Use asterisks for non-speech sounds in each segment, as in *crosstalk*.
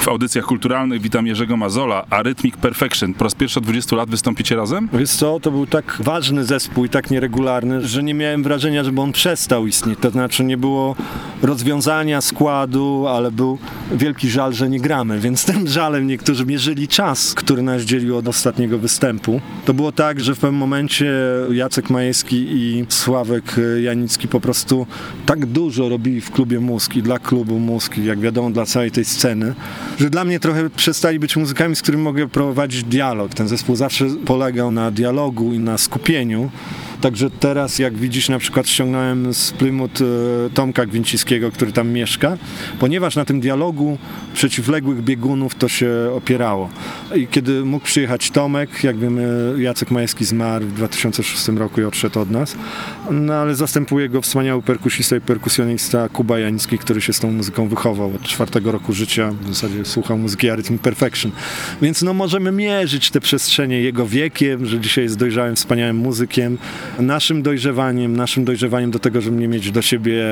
W audycjach kulturalnych witam Jerzego Mazola, a Perfection. Po raz pierwszy od 20 lat wystąpicie razem? Wiesz co, to był tak ważny zespół i tak nieregularny, że nie miałem wrażenia, żeby on przestał istnieć. To znaczy nie było rozwiązania składu, ale był wielki żal, że nie gramy, więc tym żalem niektórzy mierzyli czas, który nas dzielił od ostatniego występu. To było tak, że w pewnym momencie Jacek Majewski i Sławek Janicki po prostu tak dużo robili w klubie Mózg i dla klubu Mózg, jak wiadomo dla całej tej sceny, że dla mnie trochę przestali być muzykami, z którymi mogę prowadzić dialog. Ten zespół zawsze polegał na dialogu i na skupieniu. Także teraz, jak widzisz, na przykład ściągnąłem z Plymouth e, Tomka Gwincińskiego, który tam mieszka, ponieważ na tym dialogu przeciwległych biegunów to się opierało. I kiedy mógł przyjechać Tomek, jak wiemy, Jacek Majewski zmarł w 2006 roku i odszedł od nas, no ale zastępuje go wspaniały perkusista i perkusjonista Kuba Janicki, który się z tą muzyką wychował od czwartego roku życia, w zasadzie słuchał muzyki Arrhythmic Perfection. Więc no możemy mierzyć te przestrzenie jego wiekiem, że dzisiaj jest dojrzałym, wspaniałym muzykiem, naszym dojrzewaniem, naszym dojrzewaniem do tego, żeby nie mieć do siebie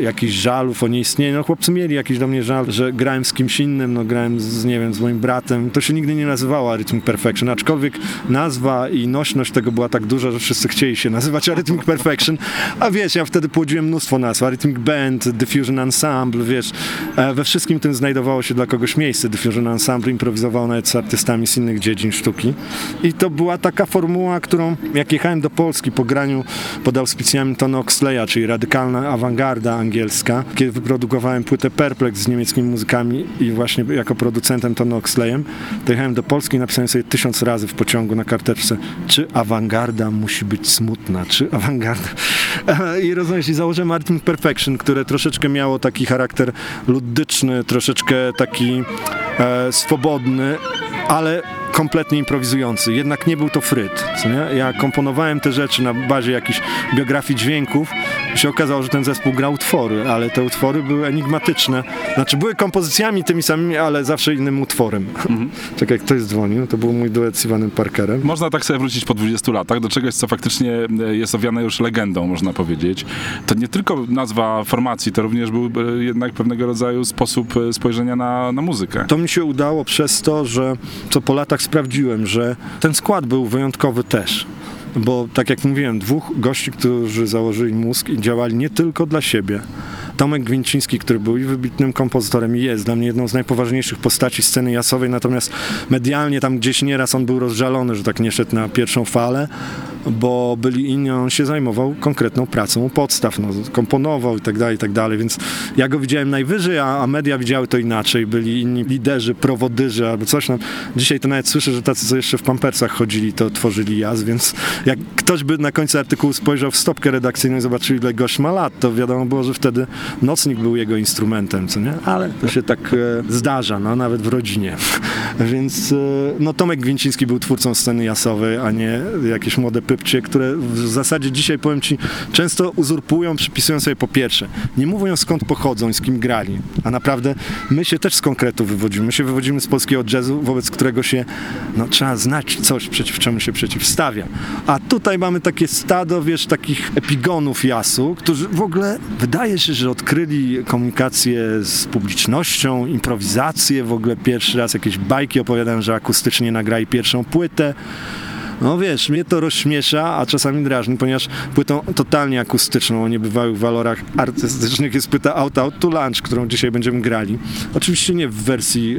jakichś żalów o nieistnieniu. No chłopcy mieli jakiś do mnie żal, że grałem z kimś innym, no grałem z, nie wiem, z moim bratem. To się nigdy nie nazywało Arrhythmic Perfection, aczkolwiek nazwa i nośność tego była tak duża, że wszyscy chcieli się nazywać *laughs* Arrhythmic Perfection, a wiesz, ja wtedy płodziłem mnóstwo nazw, Arrhythmic Band, Diffusion Ensemble, wiesz, e, we wszystkim tym znajdowało się dla kogoś miejsce. Diffusion Ensemble improwizował nawet z artystami z innych dziedzin sztuki i to była taka formuła, którą jak jechałem do Polski po graniu pod auspicjami Tony Oxleya, czyli radykalna awangarda angielska, kiedy wyprodukowałem płytę Perplex z niemieckimi muzykami i właśnie jako producentem Tony Oxleyem, to jechałem do Polski i napisałem sobie tysiąc razy w pociągu na karteczce, czy awangarda musi być smutna, czy awangarda... *laughs* I rozumiesz, i założyłem Artimic Perfection, które troszeczkę miało taki charakter ludyczny, troszeczkę taki e, swobodny, ale kompletnie improwizujący. Jednak nie był to fryt. Ja komponowałem te rzeczy na bazie jakichś biografii dźwięków się okazało, że ten zespół grał utwory, ale te utwory były enigmatyczne. Znaczy były kompozycjami tymi samymi, ale zawsze innym utworem. Mhm. *laughs* Czekaj, ktoś dzwonił, to był mój duet z Iwanem Parkerem. Można tak sobie wrócić po 20 latach do czegoś, co faktycznie e, jest owiane już legendą, można powiedzieć. To nie tylko nazwa formacji, to również był e, jednak pewnego rodzaju sposób e, spojrzenia na, na muzykę. To mi się udało przez to, że co po latach sprawdziłem, że ten skład był wyjątkowy też. Bo tak jak mówiłem, dwóch gości, którzy założyli mózg i działali nie tylko dla siebie. Tomek Gwinciński, który był i wybitnym kompozytorem i jest dla mnie jedną z najpoważniejszych postaci sceny jasowej, natomiast medialnie tam gdzieś nieraz on był rozżalony, że tak nie szedł na pierwszą falę, bo byli inni, on się zajmował konkretną pracą podstaw, no, komponował i tak dalej, i tak dalej, więc ja go widziałem najwyżej, a, a media widziały to inaczej, byli inni liderzy, prowodyrzy albo coś tam. Dzisiaj to nawet słyszę, że tacy, co jeszcze w pampersach chodzili, to tworzyli jazz, więc jak ktoś by na końcu artykułu spojrzał w stopkę redakcyjną i zobaczył, ile gość ma lat, to wiadomo było, że wtedy nocnik był jego instrumentem, co nie? Ale to się tak e, zdarza, no, nawet w rodzinie. Więc e, no, Tomek Gwinciński był twórcą sceny jasowej, a nie jakieś młode pypcie, które w zasadzie dzisiaj, powiem ci, często uzurpują, przypisują sobie po pierwsze, nie mówią skąd pochodzą i z kim grali, a naprawdę my się też z konkretu wywodzimy. My się wywodzimy z polskiego jazzu, wobec którego się, no, trzeba znać coś, przeciw czemu się przeciwstawia. A tutaj mamy takie stado, wiesz, takich epigonów jasu, którzy w ogóle wydaje się, że odkryli komunikację z publicznością, improwizację, w ogóle pierwszy raz jakieś bajki opowiadają, że akustycznie nagrali pierwszą płytę. No wiesz, mnie to rozśmiesza, a czasami drażni, ponieważ płytą totalnie akustyczną o niebywałych walorach artystycznych jest płyta Out Out to Lunch, którą dzisiaj będziemy grali. Oczywiście nie w wersji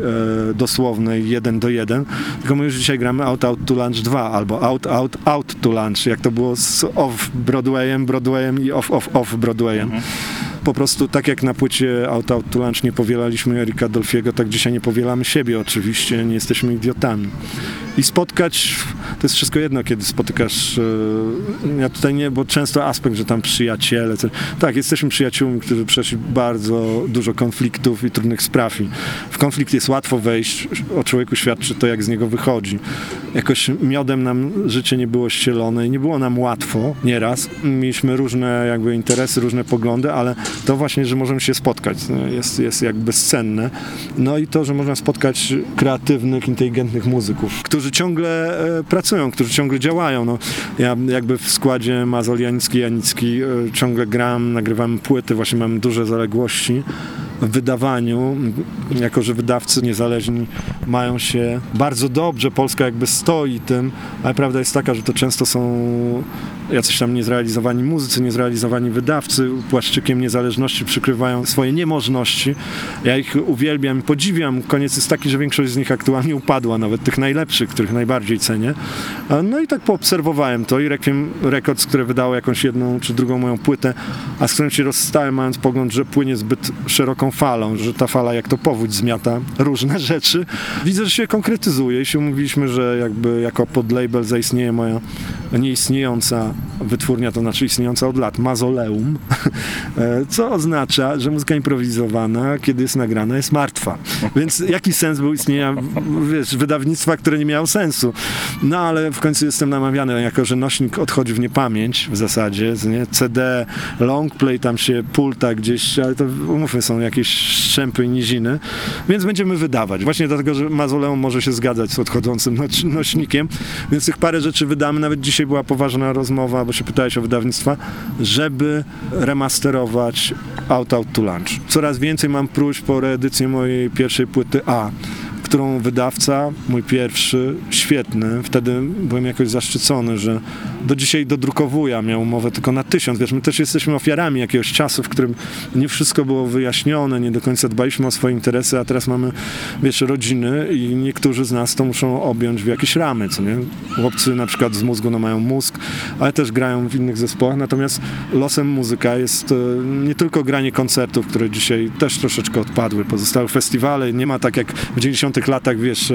e, dosłownej 1 do 1, tylko my już dzisiaj gramy Out Out to Lunch 2 albo Out Out Out to Lunch, jak to było z Off Broadwayem, Broadwayem i Off Off Off Broadwayem. Mhm po prostu tak jak na płycie Out Out to Lunch nie powielaliśmy Erika Dolfiego, tak dzisiaj nie powielamy siebie oczywiście, nie jesteśmy idiotami. I spotkać, to jest wszystko jedno, kiedy spotykasz, e, ja tutaj nie, bo często aspekt, że tam przyjaciele, tak, jesteśmy przyjaciółmi, którzy przeszli bardzo dużo konfliktów i trudnych spraw. I w konflikt jest łatwo wejść, o człowieku świadczy to, jak z niego wychodzi. Jakoś miodem nam życie nie było ścielone i nie było nam łatwo, nieraz. Mieliśmy różne jakby interesy, różne poglądy, ale to właśnie, że możemy się spotkać, jest, jest jakby bezcenne. No i to, że można spotkać kreatywnych, inteligentnych muzyków, którzy którzy ciągle e, pracują, którzy ciągle działają. No, ja jakby w składzie Mazol Janicki, Janicki e, ciągle gram, nagrywam płyty, właśnie mam duże zaległości w wydawaniu, jako że wydawcy niezależni mają się bardzo dobrze, Polska jakby stoi tym, ale prawda jest taka, że to często są jacyś tam niezrealizowani muzycy, niezrealizowani wydawcy, płaszczykiem niezależności przykrywają swoje niemożności. Ja ich uwielbiam, podziwiam. Koniec jest taki, że większość z nich aktualnie upadła, nawet tych najlepszych, których najbardziej cenię. No i tak poobserwowałem to i Requiem Records, które wydało jakąś jedną czy drugą moją płytę, a z którym się rozstałem, mając pogląd, że płynie zbyt szeroką falą, że ta fala jak to powódź zmiata różne *laughs* rzeczy. Widzę, że się konkretyzuje i się umówiliśmy, że jakby jako podlabel zaistnieje moja nieistniejąca wytwórnia, to znaczy istniejąca od lat, mazoleum, *laughs* co oznacza, że muzyka improwizowana, kiedy jest nagrana, jest martwa. Więc jaki sens był istnienia wiesz, wydawnictwa, które nie miało sensu? No ale w końcu jestem namawiany, jako że nośnik odchodzi w niepamięć w zasadzie, nie? CD, longplay, tam się pulta gdzieś, ale to umówmy, są jakieś szczępy i niziny, więc będziemy wydawać. Właśnie dlatego, że mazoleum może się zgadzać z odchodzącym nośnikiem, więc tych parę rzeczy wydamy. Nawet dzisiaj była poważna rozmowa, bo się pytałeś o wydawnictwa, żeby remasterować Out Out to Lunch. Coraz więcej mam próśb po reedycji mojej pierwszej płyty A którą wydawca, mój pierwszy, świetny, wtedy byłem jakoś zaszczycony, że do dzisiaj dodrukowuję, miał umowę tylko na tysiąc. Wiesz, my też jesteśmy ofiarami jakiegoś czasu, w którym nie wszystko było wyjaśnione, nie do końca dbaliśmy o swoje interesy, a teraz mamy, wiesz, rodziny i niektórzy z nas to muszą objąć w jakieś ramy, co nie? Chłopcy na przykład z mózgu no mają mózg, ale też grają w innych zespołach, natomiast losem muzyka jest e, nie tylko granie koncertów, które dzisiaj też troszeczkę odpadły, pozostałe festiwale, nie ma tak jak w 90 latach, wiesz,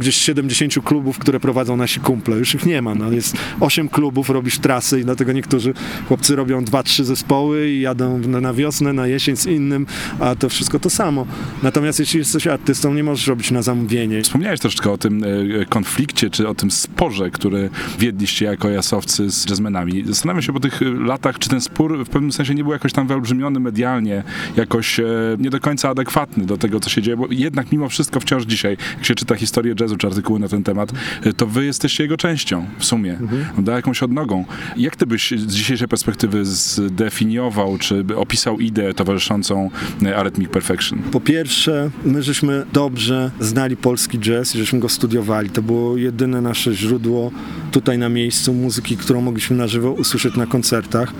gdzieś 70 klubów, które prowadzą nasi kumple. Już ich nie ma. No. Jest 8 klubów, robisz trasy i dlatego niektórzy chłopcy robią 2-3 zespoły i jadą na wiosnę, na jesień z innym, a to wszystko to samo. Natomiast jeśli jesteś artystą, nie możesz robić na zamówienie. Wspomniałeś troszeczkę o tym e, konflikcie, czy o tym sporze, który wiedliście jako jasowcy z jazzmenami. Zastanawiam się po tych latach, czy ten spór w pewnym sensie nie był jakoś tam wyolbrzymiony medialnie, jakoś e, nie do końca adekwatny do tego, co się dzieje, bo jednak mimo wszystko wciąż dzisiaj dzisiaj, jak się czyta historię jazzu czy artykuły na ten temat, y, to wy jesteście jego częścią w sumie, mhm. da jakąś odnogą. Jak ty byś z dzisiejszej perspektywy zdefiniował, czy opisał ideę towarzyszącą y, Arrhythmic Perfection? Po pierwsze, my żeśmy dobrze znali polski jazz i żeśmy go studiowali. To było jedyne nasze źródło tutaj na miejscu muzyki, którą mogliśmy na żywo usłyszeć na koncertach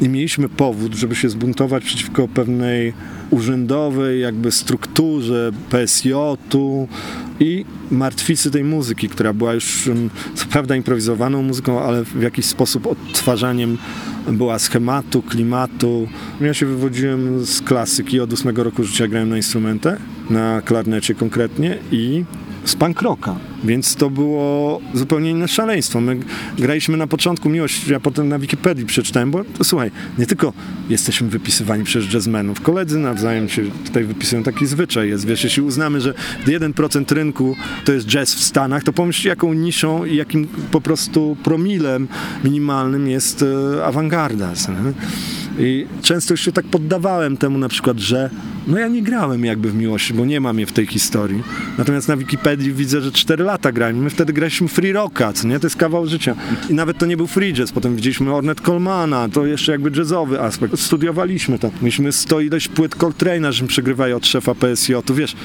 i mieliśmy powód, żeby się zbuntować przeciwko pewnej urzędowej jakby strukturze PSJ-u i martwicy tej muzyki, która była już co prawda improwizowaną muzyką, ale w jakiś sposób odtwarzaniem była schematu, klimatu. Ja się wywodziłem z klasyki, od ósmego roku życia grałem na instrumentach, na klarnecie konkretnie i z punk rocka. Więc to było zupełnie inne szaleństwo. My graliśmy na początku miłość, ja potem na Wikipedii przeczytałem, bo to, słuchaj, nie tylko jesteśmy wypisywani przez jazzmenów, koledzy nawzajem się tutaj wypisują, taki zwyczaj jest, wiesz, jeśli uznamy, że 1% rynku to jest jazz w Stanach, to pomyśl jaką niszą i jakim po prostu promilem minimalnym jest e, awangarda. I często się tak poddawałem temu na przykład, że no ja nie grałem jakby w miłości, bo nie mam je w tej historii. Natomiast na Wikipedii widzę, że 4 lata grałem. My wtedy graliśmy free rocka, co nie? To jest kawał życia. I nawet to nie był free jazz. Potem widzieliśmy Ornette Colemana, to jeszcze jakby jazzowy aspekt. Studiowaliśmy to. Mieliśmy 100 ileś płyt Coltrane'a, żeśmy przegrywali od szefa PSJ-u. Wiesz,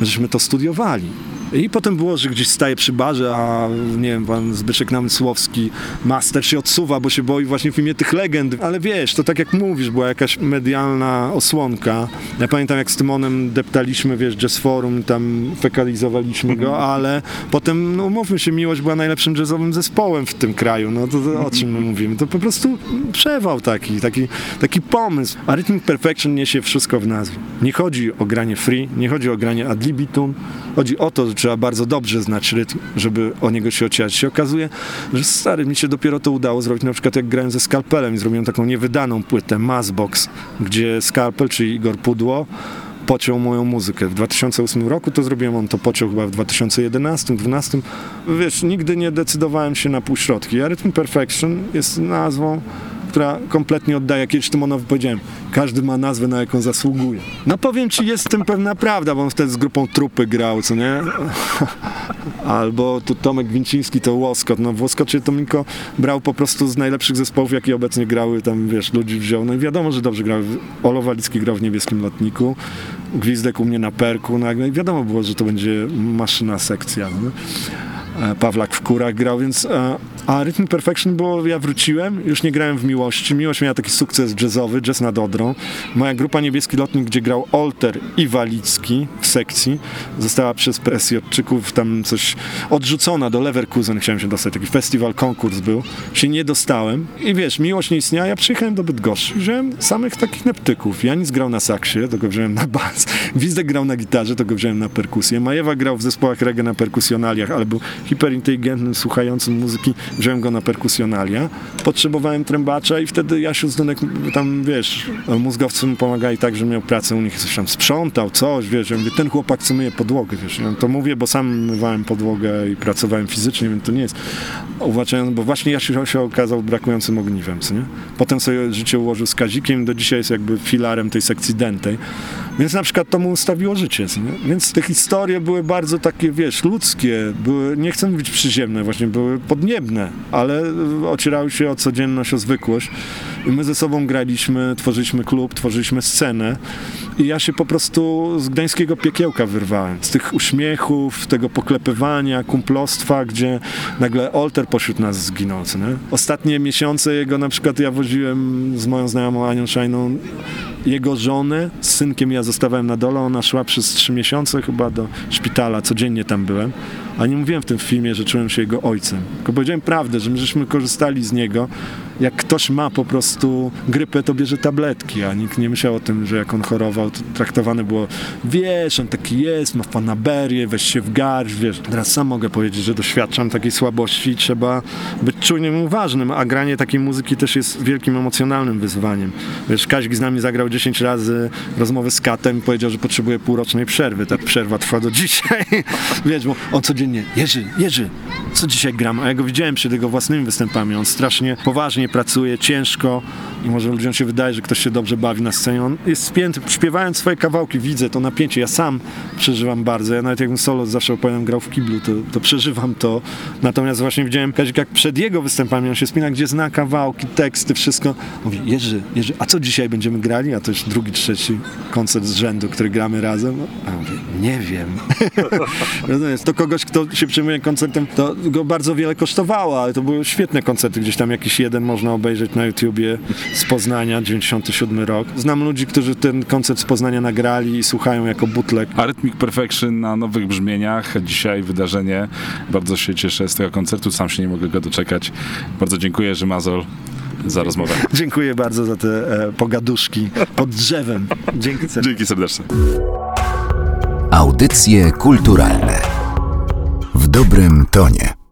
żeśmy to studiowali. I potem było, że gdzieś staje przy barze, a nie wiem, pan Zbyszek Namysłowski, master się odsuwa, bo się boi właśnie w imię tych legend. Ale wiesz, to tak jak mówisz, była jakaś medialna osłonka. Ja pamiętam, jak z Tymonem deptaliśmy, wiesz, Jazz Forum, tam fekalizowaliśmy go, mhm. ale potem, no umówmy się, Miłość była najlepszym jazzowym zespołem w tym kraju. No to, to o czym my mówimy? To po prostu przewał taki, taki, taki pomysł. A Rhythmic Perfection niesie wszystko w nazwie. Nie chodzi o granie free, nie chodzi o granie ad libitum, chodzi o to, trzeba bardzo dobrze znać rytm, żeby o niego się ocierać. Się okazuje, że stary, mi się dopiero to udało zrobić, na przykład jak grałem ze Skalpelem i zrobiłem taką niewydaną płytę, Massbox, gdzie Skalpel, czyli Igor Pudło, pociął moją muzykę. W 2008 roku to zrobiłem, on to pociął chyba w 2011, 2012. Wiesz, nigdy nie decydowałem się na półśrodki. A Rhythm Perfection jest nazwą która kompletnie oddaje, kiedyś Tymonowi powiedziałem, każdy ma nazwę, na jaką zasługuje. No powiem ci, jest w tym pewna prawda, bo on wtedy z grupą Trupy grał, co nie? *laughs* Albo tu Tomek Winciński to Łoskot. No w Łoskocie Tomiko brał po prostu z najlepszych zespołów, jakie obecnie grały, tam wiesz, ludzi wziął. No i wiadomo, że dobrze grał. Olo Walicki grał w Niebieskim Lotniku, Gwizdek u mnie na Perku, no i wiadomo było, że to będzie maszyna sekcja. No. E, Pawlak w Kurach grał, więc e, a Rhythm Perfection było, ja wróciłem, już nie grałem w Miłości. Miłość miała taki sukces jazzowy, jazz nad Odrą. Moja grupa Niebieski Lotnik, gdzie grał Olter i Walicki w sekcji, została przez presję odczyków tam coś odrzucona do Leverkusen, chciałem się dostać, taki festiwal, konkurs był. Się nie dostałem i wiesz, Miłość nie istniała, ja przyjechałem do Bydgoszczy, wziąłem samych takich neptyków. Janis grał na saksie, to go wziąłem na bas. Wizdek grał na gitarze, to go wziąłem na perkusję. Majewa grał w zespołach reggae na perkusjonaliach, ale był hiperinteligentnym, słuchającym muzyki, wziąłem go na perkusjonalia. Potrzebowałem trębacza i wtedy Jasiu Zdunek tam, wiesz, mózgowcy mu pomagali tak, że miał pracę u nich, coś tam sprzątał, coś, wiesz, ja mówię, ten chłopak co myje podłogę, wiesz, ja to mówię, bo sam mywałem podłogę i pracowałem fizycznie, więc to nie jest uważając, bo właśnie Jasiu się okazał brakującym ogniwem, co nie? Potem sobie życie ułożył z Kazikiem, do dzisiaj jest jakby filarem tej sekcji dentej, więc na przykład to mu ustawiło życie, nie? Więc te historie były bardzo takie, wiesz, ludzkie, były, nie chcę mówić przyziemne, właśnie były podniebne, ale ocierały się o codzienność, o zwykłość. I my ze sobą graliśmy, tworzyliśmy klub, tworzyliśmy scenę i ja się po prostu z gdańskiego piekiełka wyrwałem. Z tych uśmiechów, tego poklepywania, kumplostwa, gdzie nagle Olter pośród nas zginął. Nie? Ostatnie miesiące jego na przykład ja woziłem z moją znajomą Anią Szajną jego żonę, z synkiem ja zostawałem na dole, ona szła przez trzy miesiące chyba do szpitala, codziennie tam byłem. A nie mówiłem w tym filmie, że czułem się jego ojcem. Tylko powiedziałem prawdę, że my żeśmy korzystali z niego. Jak ktoś ma po prostu grypę, to bierze tabletki, a nikt nie myślał o tym, że jak on chorował, to traktowane było, wiesz, on taki jest, ma fanaberię, weź się w garść, wiesz. Teraz sam mogę powiedzieć, że doświadczam takiej słabości i trzeba być czujnym i uważnym, a granie takiej muzyki też jest wielkim emocjonalnym wyzwaniem. Wiesz, Kazik z nami zagrał 10 razy rozmowy z Katem i powiedział, że potrzebuje półrocznej przerwy. Ta przerwa trwa do *laughs* dzisiaj. wiesz, bo on codziennie, Jerzy, Jerzy, co dzisiaj gram? A ja go widziałem przed jego własnymi występami. On strasznie poważnie pracuje, ciężko i może ludziom się wydaje, że ktoś się dobrze bawi na scenie. On jest spięty, śpiewając swoje kawałki, widzę to napięcie. Ja sam przeżywam bardzo. Ja nawet jakbym solo zawsze opowiadam, grał w kiblu, to, to przeżywam to. Natomiast właśnie widziałem Kazik, jak przed jego występami on się spina, gdzie zna kawałki, teksty, wszystko. Mówi, Jerzy, Jerzy, a co dzisiaj będziemy grali? A to już drugi, trzeci koncert z rzędu, który gramy razem. A ja mówię, nie wiem. *laughs* Rozumiesz, to kogoś, kto się przejmuje koncertem, to go bardzo wiele kosztowało, ale to były świetne koncerty. Gdzieś tam jakiś jeden można obejrzeć na YouTubie z Poznania, 97 rok. Znam ludzi, którzy ten koncert z Poznania nagrali i słuchają jako bootleg. Arrhythmic Perfection na nowych brzmieniach. Dzisiaj wydarzenie. Bardzo się cieszę z tego koncertu. Sam się nie mogę go doczekać. Bardzo dziękuję, że Mazol za rozmowę. *laughs* Dziękuję bardzo za te e, pogaduszki pod drzewem. Dzięki serdecznie. Dzięki serdecznie. Audycje kulturalne w dobrym tonie.